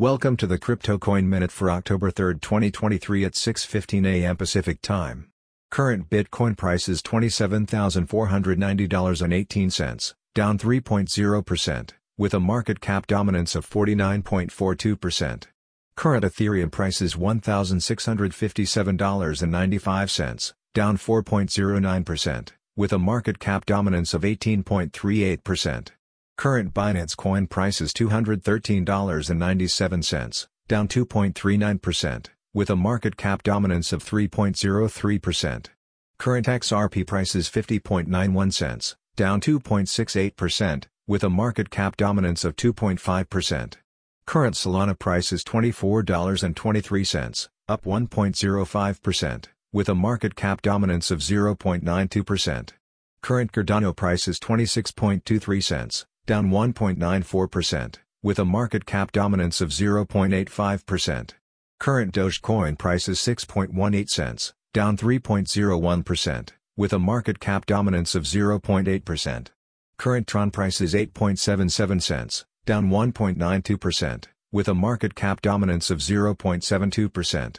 Welcome to the Crypto Coin Minute for October 3, 2023 at 6:15 a.m. Pacific Time. Current Bitcoin price is $27,490.18, down 3.0%, with a market cap dominance of 49.42%. Current Ethereum price is $1,657.95, down 4.09%, with a market cap dominance of 18.38%. Current Binance Coin price is $213.97, down 2.39%, with a market cap dominance of 3.03%. Current XRP price is 50.91 cents, down 2.68%, with a market cap dominance of 2.5%. Current Solana price is $24.23, up 1.05%, with a market cap dominance of 0.92%. Current Cardano price is 26.23 cents, down 1.94%, with a market cap dominance of 0.85%. Current Dogecoin price is 6.18 cents, down 3.01%, with a market cap dominance of 0.8%. Current Tron price is 8.77 cents, down 1.92%, with a market cap dominance of 0.72%.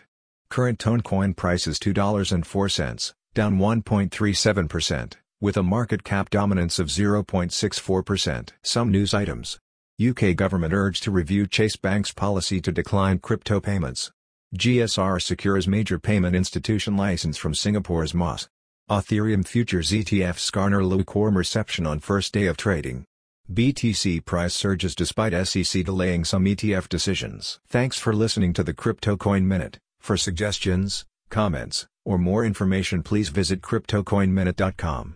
Current Toncoin price is $2.04, down 1.37%, with a market cap dominance of 0.64%. Some news items. UK government urged to review Chase Bank's policy to decline crypto payments. GSR secures major payment institution license from Singapore's MAS. Ethereum futures ETFs garner lukewarm reception on first day of trading. BTC price surges despite SEC delaying some ETF decisions. Thanks for listening to the Crypto Coin Minute. For suggestions, comments, or more information please visit cryptocoinminute.com.